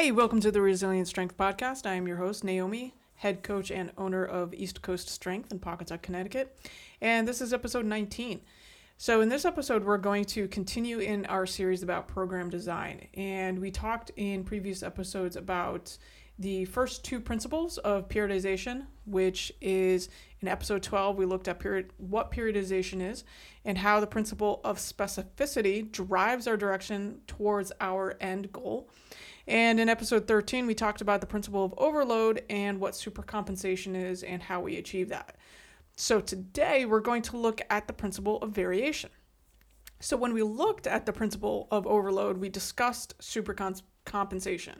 Hey, welcome to the Resilient Strength Podcast. I am your host, Naomi, head coach and owner of East Coast Strength in Pawcatuck, Connecticut. And this is episode 19. So, in this episode, we're going to continue in our series about program design. And we talked in previous episodes about the first two principles of periodization, which is in episode 12, we looked at period, what periodization is and how the principle of specificity drives our direction towards our end goal. And in episode 13, we talked about the principle of overload and what supercompensation is and how we achieve that. So today we're going to look at the principle of variation. So when we looked at the principle of overload, we discussed supercompensation,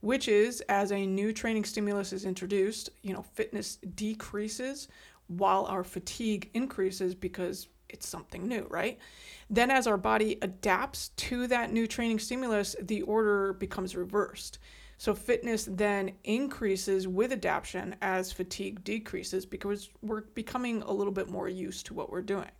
which is as a new training stimulus is introduced, you know, fitness decreases while our fatigue increases because it's something new, right? Then, as our body adapts to that new training stimulus, the order becomes reversed. So, fitness then increases with adaptation as fatigue decreases because we're becoming a little bit more used to what we're doing.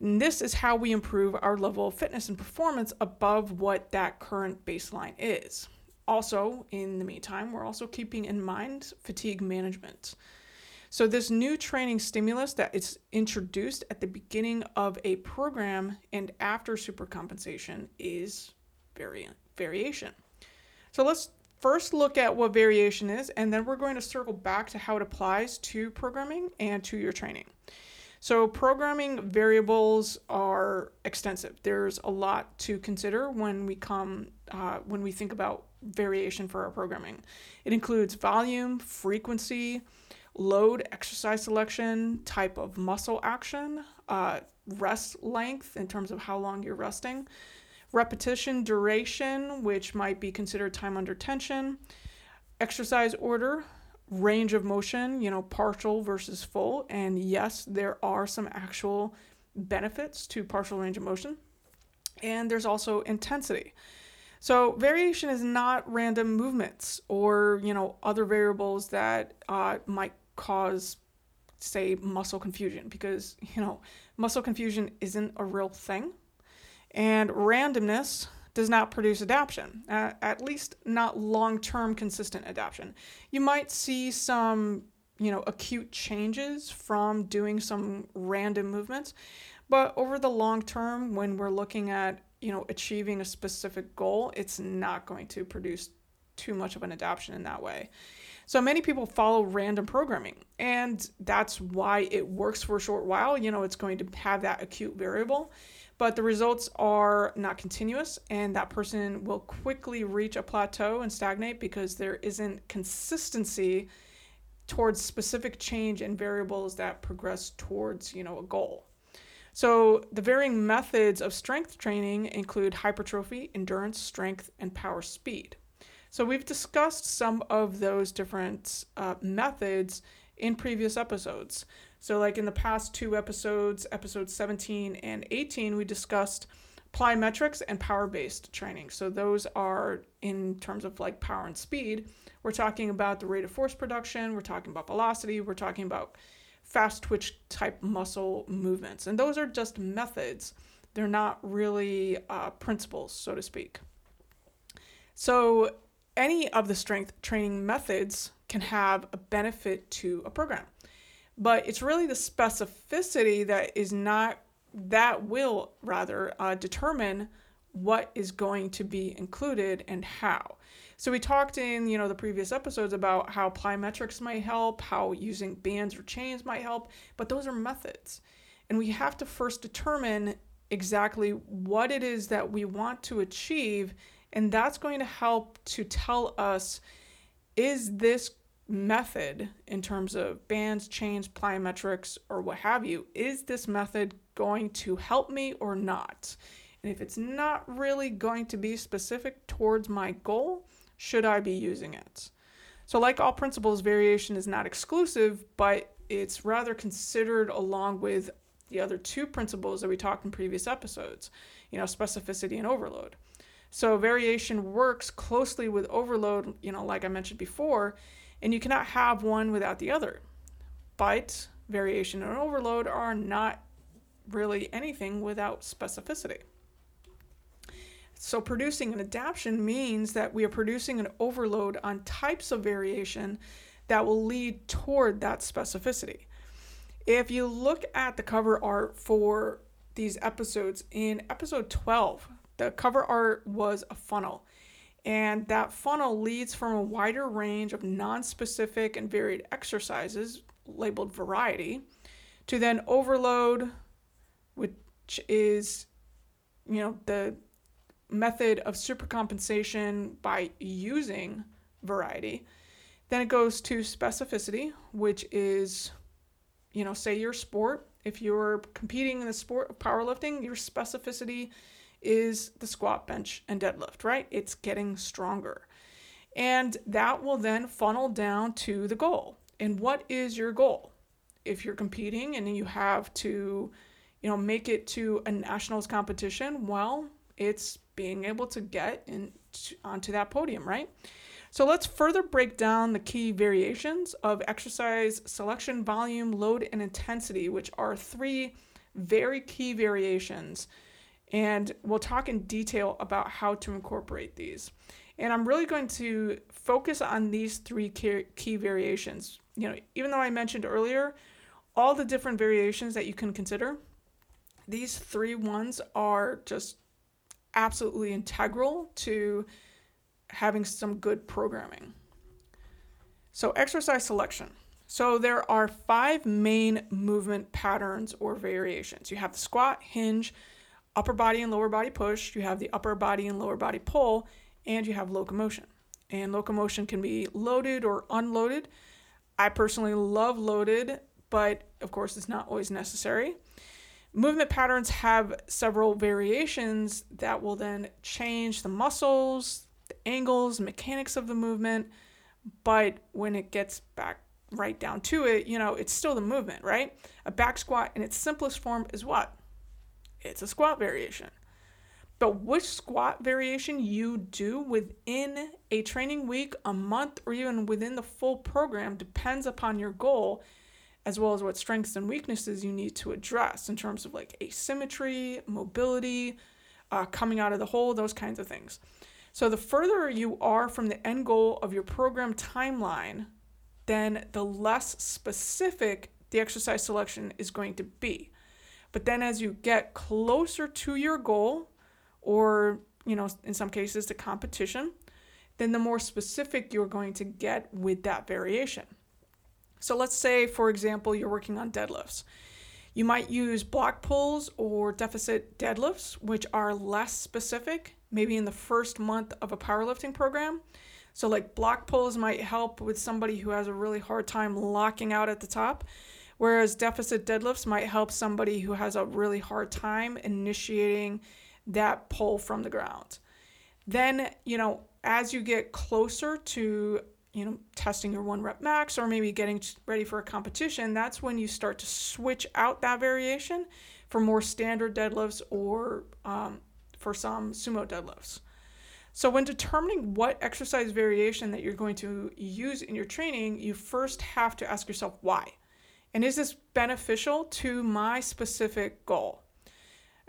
And this is how we improve our level of fitness and performance above what that current baseline is. Also, in the meantime, we're also keeping in mind fatigue management. So, this new training stimulus that is introduced at the beginning of a program and after supercompensation is variant variation. So, let's first look at what variation is, and then we're going to circle back to how it applies to programming and to your training. So, programming variables are extensive. There's a lot to consider when we come uh, when we think about variation for our programming. It includes volume, frequency, load, exercise selection, type of muscle action, uh, rest length in terms of how long you're resting, repetition duration, which might be considered time under tension, exercise order, range of motion, you know, partial versus full. And yes, there are some actual benefits to partial range of motion. And there's also intensity. So variation is not random movements or you know other variables that uh, might cause say muscle confusion because you know muscle confusion isn't a real thing. And randomness does not produce adaptation uh, at least not long-term consistent adaptation you might see some you know acute changes from doing some random movements but over the long term when we're looking at you know achieving a specific goal it's not going to produce too much of an adaptation in that way so many people follow random programming, and that's why it works for a short while. You know, it's going to have that acute variable, but the results are not continuous, and that person will quickly reach a plateau and stagnate because there isn't consistency towards specific change in variables that progress towards, you know, a goal. So, the varying methods of strength training include hypertrophy, endurance, strength, and power speed. So we've discussed some of those different uh, methods in previous episodes. So, like in the past two episodes, episodes 17 and 18, we discussed plyometrics and power based training. So, those are in terms of like power and speed. We're talking about the rate of force production, we're talking about velocity, we're talking about fast twitch type muscle movements. And those are just methods, they're not really uh, principles, so to speak. So, any of the strength training methods can have a benefit to a program. But it's really the specificity that is not, that will rather uh, determine what is going to be included and how. So we talked in, you know, the previous episodes about how plyometrics might help, how using bands or chains might help, but those are methods. And we have to first determine exactly what it is that we want to achieve and that's going to help to tell us is this method in terms of bands, chains, plyometrics, or what have you, is this method going to help me or not? And if it's not really going to be specific towards my goal, should I be using it? So, like all principles, variation is not exclusive, but it's rather considered along with the other two principles that we talked in previous episodes, you know, specificity and overload. So variation works closely with overload, you know, like I mentioned before, and you cannot have one without the other. But variation and overload are not really anything without specificity. So, producing an adaptation means that we are producing an overload on types of variation that will lead toward that specificity. If you look at the cover art for these episodes, in episode 12, the cover art was a funnel. And that funnel leads from a wider range of non specific and varied exercises labeled variety to then overload, which is, you know, the method of supercompensation by using variety. Then it goes to specificity, which is, you know, say your sport. If you're competing in the sport of powerlifting, your specificity is the squat, bench, and deadlift, right? It's getting stronger. And that will then funnel down to the goal. And what is your goal? If you're competing and you have to, you know, make it to a nationals competition, well, it's being able to get in, onto that podium, right? So let's further break down the key variations of exercise selection, volume, load, and intensity, which are three very key variations and we'll talk in detail about how to incorporate these. And I'm really going to focus on these three key, variations. You know, even though I mentioned earlier all the different variations that you can consider, these three ones are just absolutely integral to having some good programming. So, exercise selection. So, there are five main movement patterns or variations. You have the squat, hinge, upper body and lower body push, you have the upper body and lower body pull, and you have locomotion. And locomotion can be loaded or unloaded. I personally love loaded, but of course, it's not always necessary. Movement patterns have several variations that will then change the muscles, the angles, mechanics of the movement. But when it gets back right down to it, you know, it's still the movement, right? A back squat in its simplest form is what? It's a squat variation. But which squat variation you do within a training week, a month, or even within the full program depends upon your goal, as well as what strengths and weaknesses you need to address in terms of like asymmetry, mobility, uh, coming out of the hole, those kinds of things. So the further you are from the end goal of your program timeline, then the less specific the exercise selection is going to be. But then as you get closer to your goal, or, you know, in some cases the competition, then the more specific you're going to get with that variation. So let's say, for example, you're working on deadlifts. You might use block pulls or deficit deadlifts, which are less specific, maybe in the first month of a powerlifting program. So, like block pulls might help with somebody who has a really hard time locking out at the top. Whereas deficit deadlifts might help somebody who has a really hard time initiating that pull from the ground. Then, you know, as you get closer to, you know, testing your one rep max or maybe getting ready for a competition, that's when you start to switch out that variation for more standard deadlifts or um, for some sumo deadlifts. So, when determining what exercise variation that you're going to use in your training, you first have to ask yourself why. And is this beneficial to my specific goal?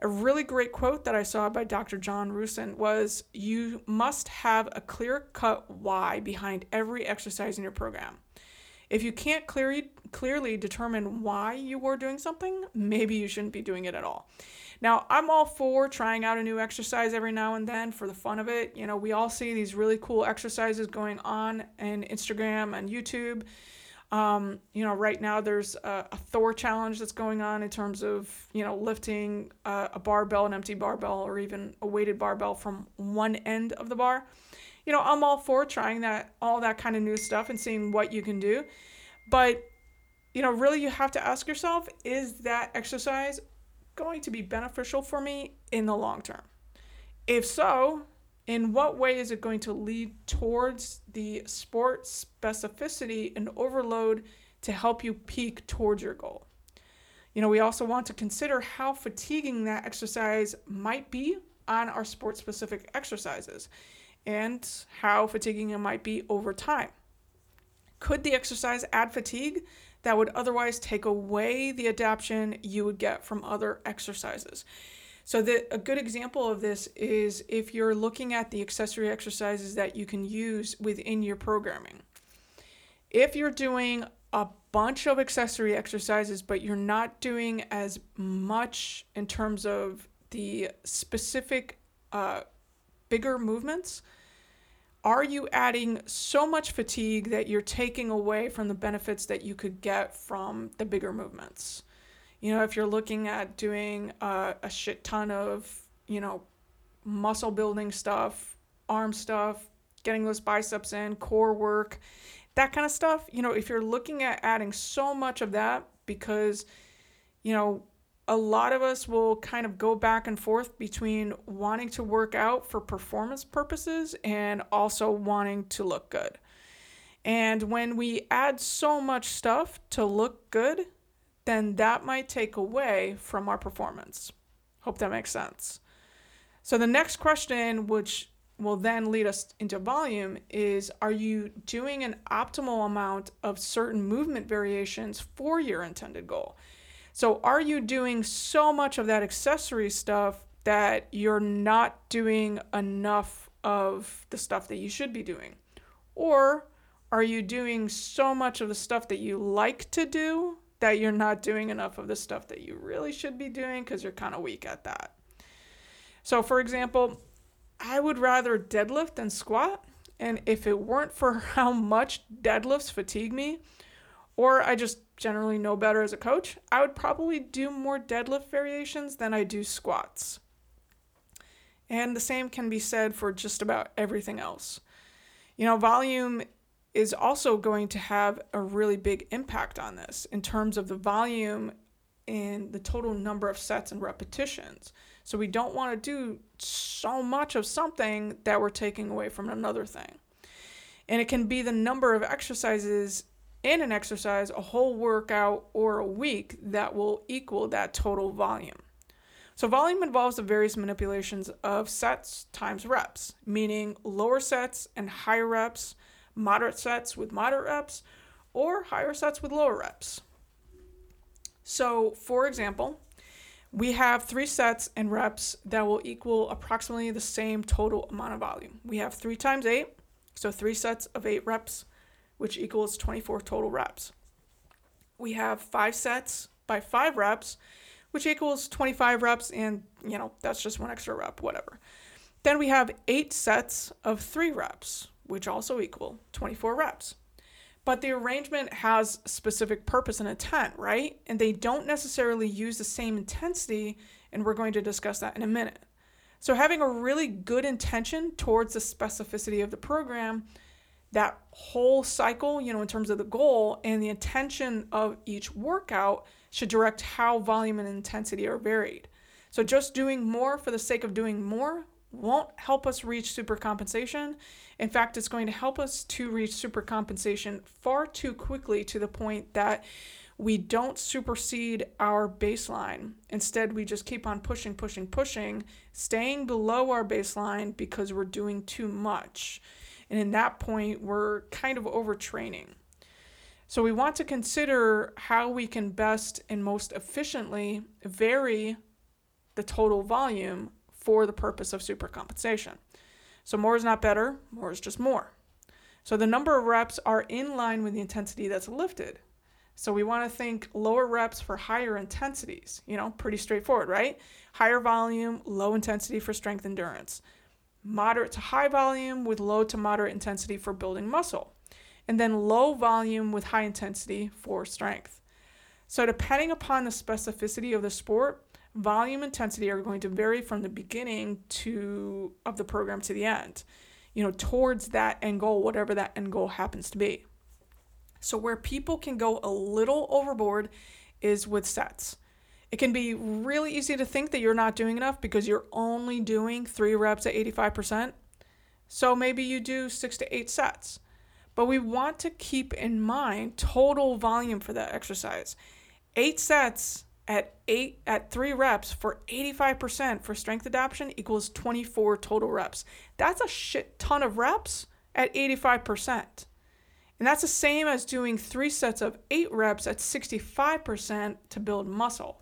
A really great quote that I saw by Dr. John Rusin was You must have a clear cut why behind every exercise in your program. If you can't clearly, clearly determine why you are doing something, maybe you shouldn't be doing it at all. Now, I'm all for trying out a new exercise every now and then for the fun of it. You know, we all see these really cool exercises going on in Instagram and YouTube um, you know, right now there's a, a, Thor challenge that's going on in terms of, you know, lifting a, a barbell, an empty barbell, or even a weighted barbell from one end of the bar. You know, I'm all for trying that, all that kind of new stuff and seeing what you can do. But, you know, really you have to ask yourself is that exercise going to be beneficial for me in the long term? If so, in what way is it going to lead towards the sport specificity and overload to help you peak towards your goal? You know, we also want to consider how fatiguing that exercise might be on our sport specific exercises and how fatiguing it might be over time. Could the exercise add fatigue that would otherwise take away the adaptation you would get from other exercises? So the a good example of this is if you're looking at the accessory exercises that you can use within your programming. If you're doing a bunch of accessory exercises but you're not doing as much in terms of the specific uh, bigger movements, are you adding so much fatigue that you're taking away from the benefits that you could get from the bigger movements? You know, if you're looking at doing uh, a shit ton of, you know, muscle building stuff, arm stuff, getting those biceps in, core work, that kind of stuff, you know, if you're looking at adding so much of that because, you know, a lot of us will kind of go back and forth between wanting to work out for performance purposes and also wanting to look good. And when we add so much stuff to look good, then that might take away from our performance. Hope that makes sense. So, the next question, which will then lead us into volume, is Are you doing an optimal amount of certain movement variations for your intended goal? So, are you doing so much of that accessory stuff that you're not doing enough of the stuff that you should be doing? Or are you doing so much of the stuff that you like to do that you're not doing enough of the stuff that you really should be doing because you're kind of weak at that? So, for example, I would rather deadlift than squat. And if it weren't for how much deadlifts fatigue me, or I just generally know better as a coach, I would probably do more deadlift variations than I do squats. And the same can be said for just about everything else. You know, volume is also going to have a really big impact on this in terms of the volume and the total number of sets and repetitions. So we don't want to do so much of something that we're taking away from another thing. And it can be the number of exercises in an exercise, a whole workout, or a week that will equal that total volume. So, volume involves the various manipulations of sets times reps, meaning lower sets and higher reps, moderate sets with moderate reps, or higher sets with lower reps. So, for example, we have three sets and reps that will equal approximately the same total amount of volume. We have three times eight, so three sets of eight reps which equals 24 total reps. We have five sets by five reps, which equals 25 reps, and you know, that's just one extra rep, whatever. Then we have eight sets of three reps, which also equal 24 reps. But the arrangement has specific purpose and intent, right? And they don't necessarily use the same intensity, and we're going to discuss that in a minute. So, having a really good intention towards the specificity of the program that whole cycle, you know, in terms of the goal and the intention of each workout should direct how volume and intensity are varied. So just doing more for the sake of doing more won't help us reach super compensation. In fact, it's going to help us to reach super compensation far too quickly to the point that we don't supersede our baseline. Instead, we just keep on pushing, pushing, pushing, staying below our baseline because we're doing too much. And in that point, we're kind of overtraining. So we want to consider how we can best and most efficiently vary the total volume for the purpose of supercompensation. So more is not better, more is just more. So the number of reps are in line with the intensity that's lifted. So we want to think lower reps for higher intensities. You know, pretty straightforward, right? Higher volume, low intensity for strength endurance moderate to high volume with low to moderate intensity for building muscle, and then low volume with high intensity for strength. So, depending upon the specificity of the sport, volume intensity are going to vary from the beginning to of the program to the end, you know, towards that end goal, whatever that end goal happens to be. So, where people can go a little overboard is with sets. It can be really easy to think that you're not doing enough because you're only doing three reps at 85%. So maybe you do six to eight sets. But we want to keep in mind total volume for that exercise. Eight sets at eight at three reps for 85% for strength adaptation equals 24 total reps. That's a shit ton of reps at 85%. And that's the same as doing three sets of eight reps at 65% to build muscle.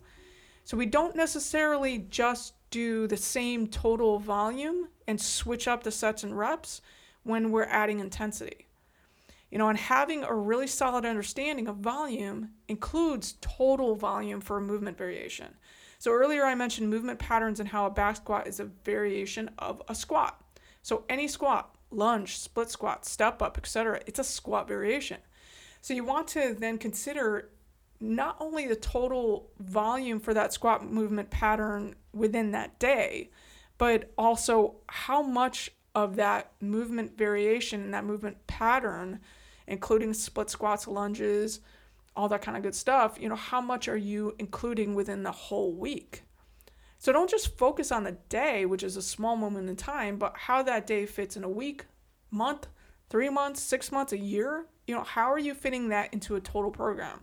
So we don't necessarily just do the same total volume and switch up the sets and reps when we're adding intensity. You know, and having a really solid understanding of volume includes total volume for a movement variation. So earlier I mentioned movement patterns and how a back squat is a variation of a squat. So any squat, lunge, split squat, step up, etc., it's a squat variation. So you want to then consider not only the total volume for that squat movement pattern within that day, but also how much of that movement variation and that movement pattern, including split squats, lunges, all that kind of good stuff, you know, how much are you including within the whole week? So don't just focus on the day, which is a small moment in time, but how that day fits in a week, month, three months, six months, a year. You know, how are you fitting that into a total program?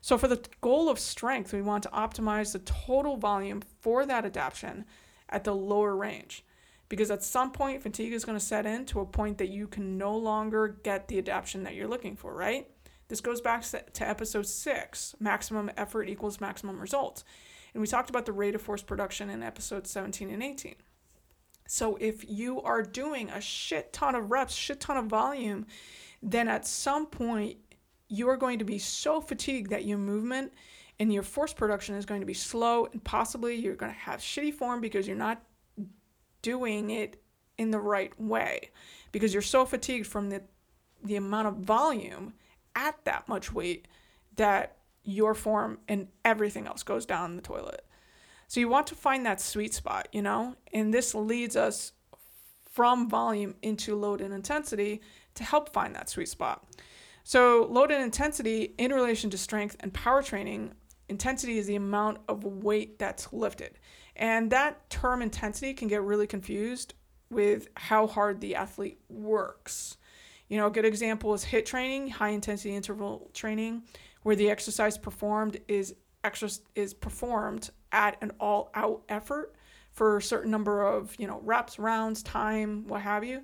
So, for the goal of strength, we want to optimize the total volume for that adaptation at the lower range. Because at some point, fatigue is going to set in to a point that you can no longer get the adaptation that you're looking for, right? This goes back to episode six maximum effort equals maximum results. And we talked about the rate of force production in episodes 17 and 18. So if you are doing a shit ton of reps, shit ton of volume, then at some point you are going to be so fatigued that your movement and your force production is going to be slow and possibly you're going to have shitty form because you're not doing it in the right way because you're so fatigued from the the amount of volume at that much weight that your form and everything else goes down the toilet. So you want to find that sweet spot, you know? And this leads us from volume into load and intensity to help find that sweet spot. So, load and intensity in relation to strength and power training, intensity is the amount of weight that's lifted. And that term intensity can get really confused with how hard the athlete works. You know, a good example is HIT training, high intensity interval training, where the exercise performed is extra is performed at an all out effort for a certain number of, you know, reps, rounds, time, what have you.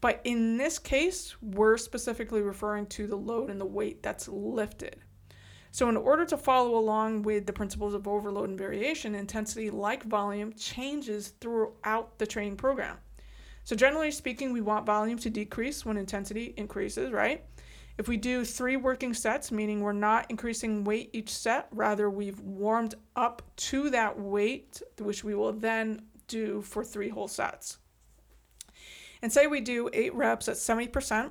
But in this case, we're specifically referring to the load and the weight that's lifted. So, in order to follow along with the principles of overload and variation, intensity, like volume, changes throughout the training program. So, generally speaking, we want volume to decrease when intensity increases, right? If we do three working sets, meaning we're not increasing weight each set, rather, we've warmed up to that weight, which we will then do for three whole sets. And say we do eight reps at 70%,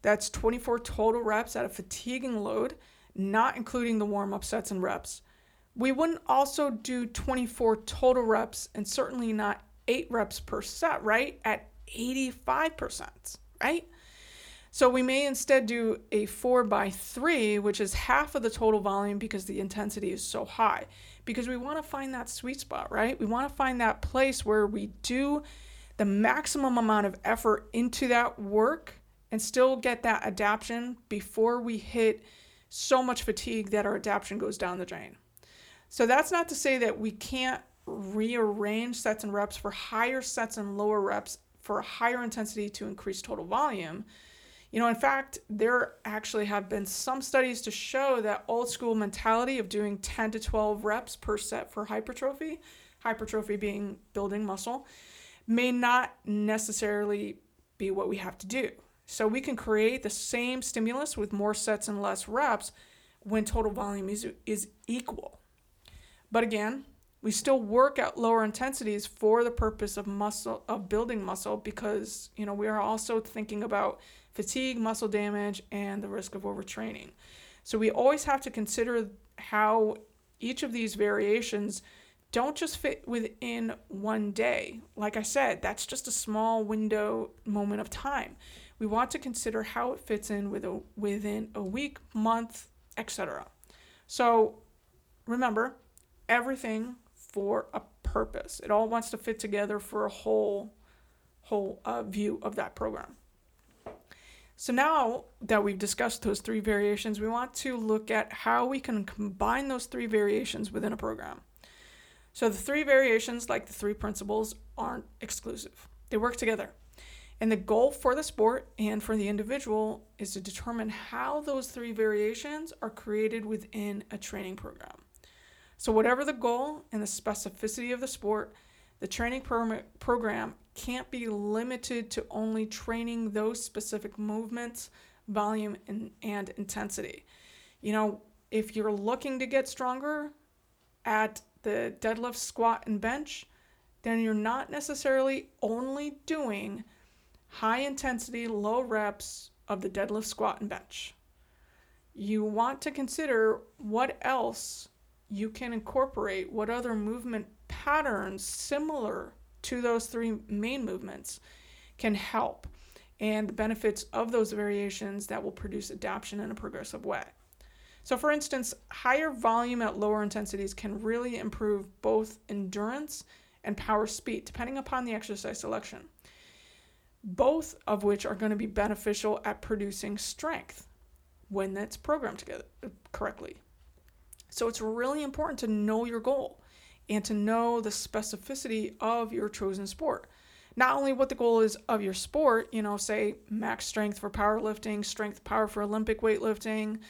that's 24 total reps at a fatiguing load, not including the warm up sets and reps. We wouldn't also do 24 total reps and certainly not eight reps per set, right? At 85%, right? So we may instead do a four by three, which is half of the total volume because the intensity is so high. Because we want to find that sweet spot, right? We want to find that place where we do the maximum amount of effort into that work and still get that adaptation before we hit so much fatigue that our adaptation goes down the drain. So that's not to say that we can't rearrange sets and reps for higher sets and lower reps for a higher intensity to increase total volume. You know, in fact, there actually have been some studies to show that old school mentality of doing 10 to 12 reps per set for hypertrophy, hypertrophy being building muscle, may not necessarily be what we have to do. So we can create the same stimulus with more sets and less reps when total volume is, is equal. But again, we still work at lower intensities for the purpose of muscle of building muscle because you know we are also thinking about fatigue, muscle damage, and the risk of overtraining. So we always have to consider how each of these variations don't just fit within one day. Like I said, that's just a small window moment of time. We want to consider how it fits in with a, within a week, month, etc. So remember, everything for a purpose. It all wants to fit together for a whole whole uh, view of that program. So now that we've discussed those three variations, we want to look at how we can combine those three variations within a program. So the three variations, like the three principles, aren't exclusive, they work together. And the goal for the sport and for the individual is to determine how those three variations are created within a training program. So, whatever the goal and the specificity of the sport, the training pro- program can't be limited to only training those specific movements, volume, and, and intensity. You know, if you're looking to get stronger at the deadlift, squat, and bench, then you're not necessarily only doing high intensity, low reps of the deadlift, squat, and bench. You want to consider what else you can incorporate, what other movement patterns similar to those three main movements can help, and the benefits of those variations that will produce adaptation in a progressive way. So, for instance, higher volume at lower intensities can really improve both endurance and power speed, depending upon the exercise selection, both of which are going to be beneficial at producing strength when that's programmed together correctly. So, it's really important to know your goal and to know the specificity of your chosen sport. Not only what the goal is of your sport, you know, say max strength for powerlifting, strength power for Olympic weightlifting,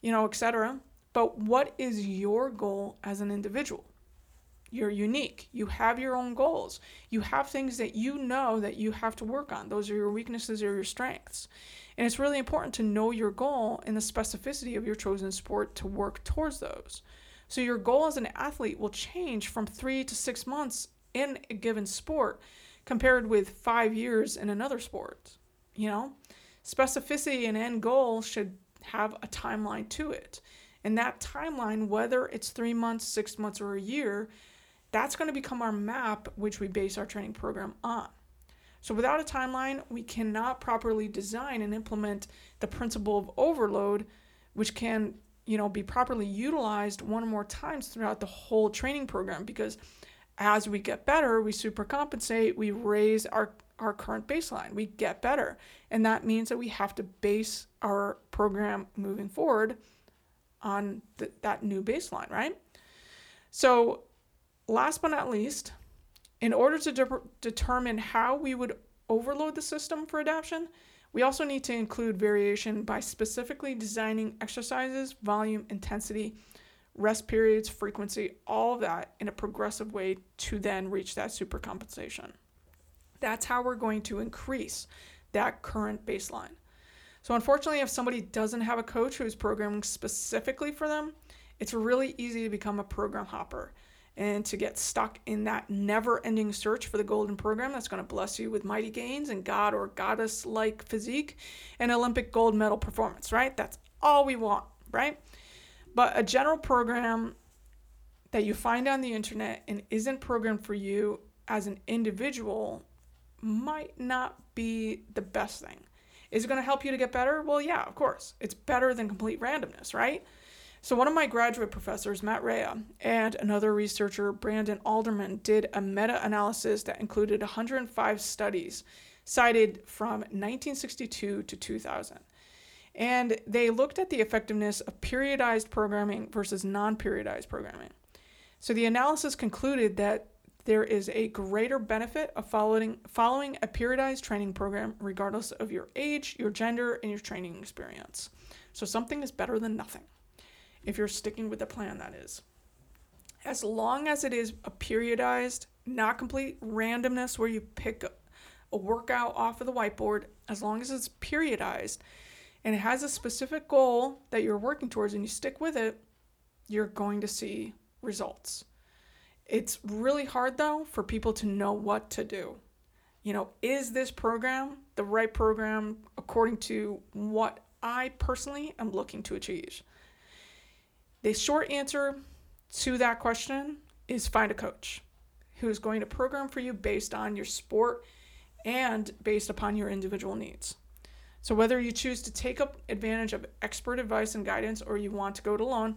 you know, etc. But what is your goal as an individual? You're unique. You have your own goals. You have things that you know that you have to work on. Those are your weaknesses or your strengths. And it's really important to know your goal and the specificity of your chosen sport to work towards those. So your goal as an athlete will change from three to six months in a given sport compared with five years in another sport. You know, specificity and end goal should have a timeline to it. And that timeline, whether it's three months, six months, or a year, that's going to become our map, which we base our training program on. So without a timeline, we cannot properly design and implement the principle of overload, which can, you know, be properly utilized one or more times throughout the whole training program because as we get better, we supercompensate, we raise our our current baseline. We get better. And that means that we have to base our program moving forward on th- that new baseline, right? So, last but not least, in order to de- determine how we would overload the system for adaptation, we also need to include variation by specifically designing exercises, volume, intensity, rest periods, frequency, all of that in a progressive way to then reach that supercompensation. That's how we're going to increase that current baseline. So, unfortunately, if somebody doesn't have a coach who's programming specifically for them, it's really easy to become a program hopper and to get stuck in that never ending search for the golden program that's going to bless you with mighty gains and God or goddess like physique and Olympic gold medal performance, right? That's all we want, right? But a general program that you find on the internet and isn't programmed for you as an individual might not be the best thing. Is it going to help you to get better? Well, yeah, of course. It's better than complete randomness, right? So, one of my graduate professors, Matt Rhea, and another researcher, Brandon Alderman, did a meta analysis that included 105 studies cited from 1962 to 2000. And they looked at the effectiveness of periodized programming versus non periodized programming. So, the analysis concluded that there is a greater benefit of following following a periodized training program regardless of your age, your gender, and your training experience. So something is better than nothing. If you're sticking with the plan that is. As long as it is a periodized, not complete randomness where you pick a workout off of the whiteboard, as long as it's periodized and it has a specific goal that you're working towards and you stick with it, you're going to see results. It's really hard though for people to know what to do. You know, is this program the right program according to what I personally am looking to achieve? The short answer to that question is find a coach who's going to program for you based on your sport and based upon your individual needs. So, whether you choose to take up advantage of expert advice and guidance or you want to go it alone,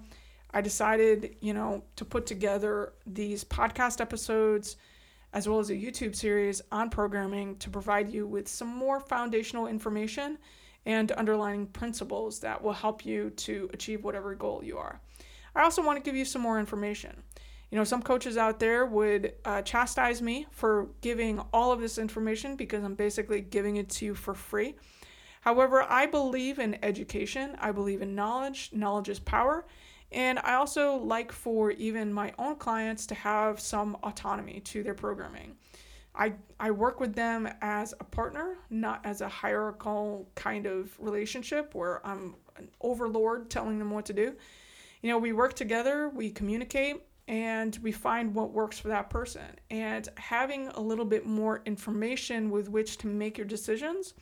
I decided, you know, to put together these podcast episodes as well as a YouTube series on programming to provide you with some more foundational information and underlying principles that will help you to achieve whatever goal you are. I also want to give you some more information. You know, some coaches out there would uh, chastise me for giving all of this information because I'm basically giving it to you for free. However, I believe in education, I believe in knowledge. Knowledge is power. And I also like for even my own clients to have some autonomy to their programming. I, I work with them as a partner, not as a hierarchical kind of relationship where I'm an overlord telling them what to do. You know, we work together, we communicate, and we find what works for that person. And having a little bit more information with which to make your decisions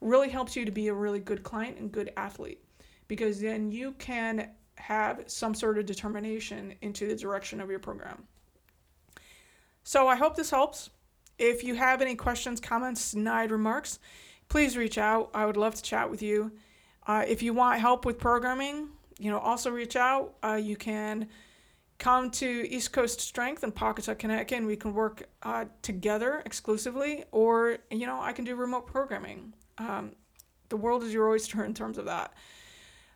really helps you to be a really good client and good athlete because then you can have some sort of determination into the direction of your program. So I hope this helps. If you have any questions, comments, denied remarks, please reach out. I would love to chat with you. Uh, if you want help with programming, you know, also reach out. Uh, you can come to East Coast Strength in Pawcatuck, Connecticut, and we can work uh, together exclusively, or, you know, I can do remote programming. Um, the world is your oyster in terms of that.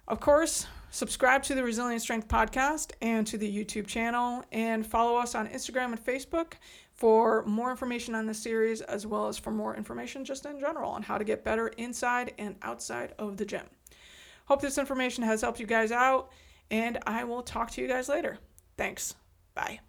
Of course, subscribe to the Resilient Strength podcast and to the YouTube channel, and follow us on Instagram and Facebook for more information on the series, as well as for more information just in general on how to get better inside and outside of the gym. Hope this information has helped you guys out, and I will talk to you guys later. Thanks. Bye.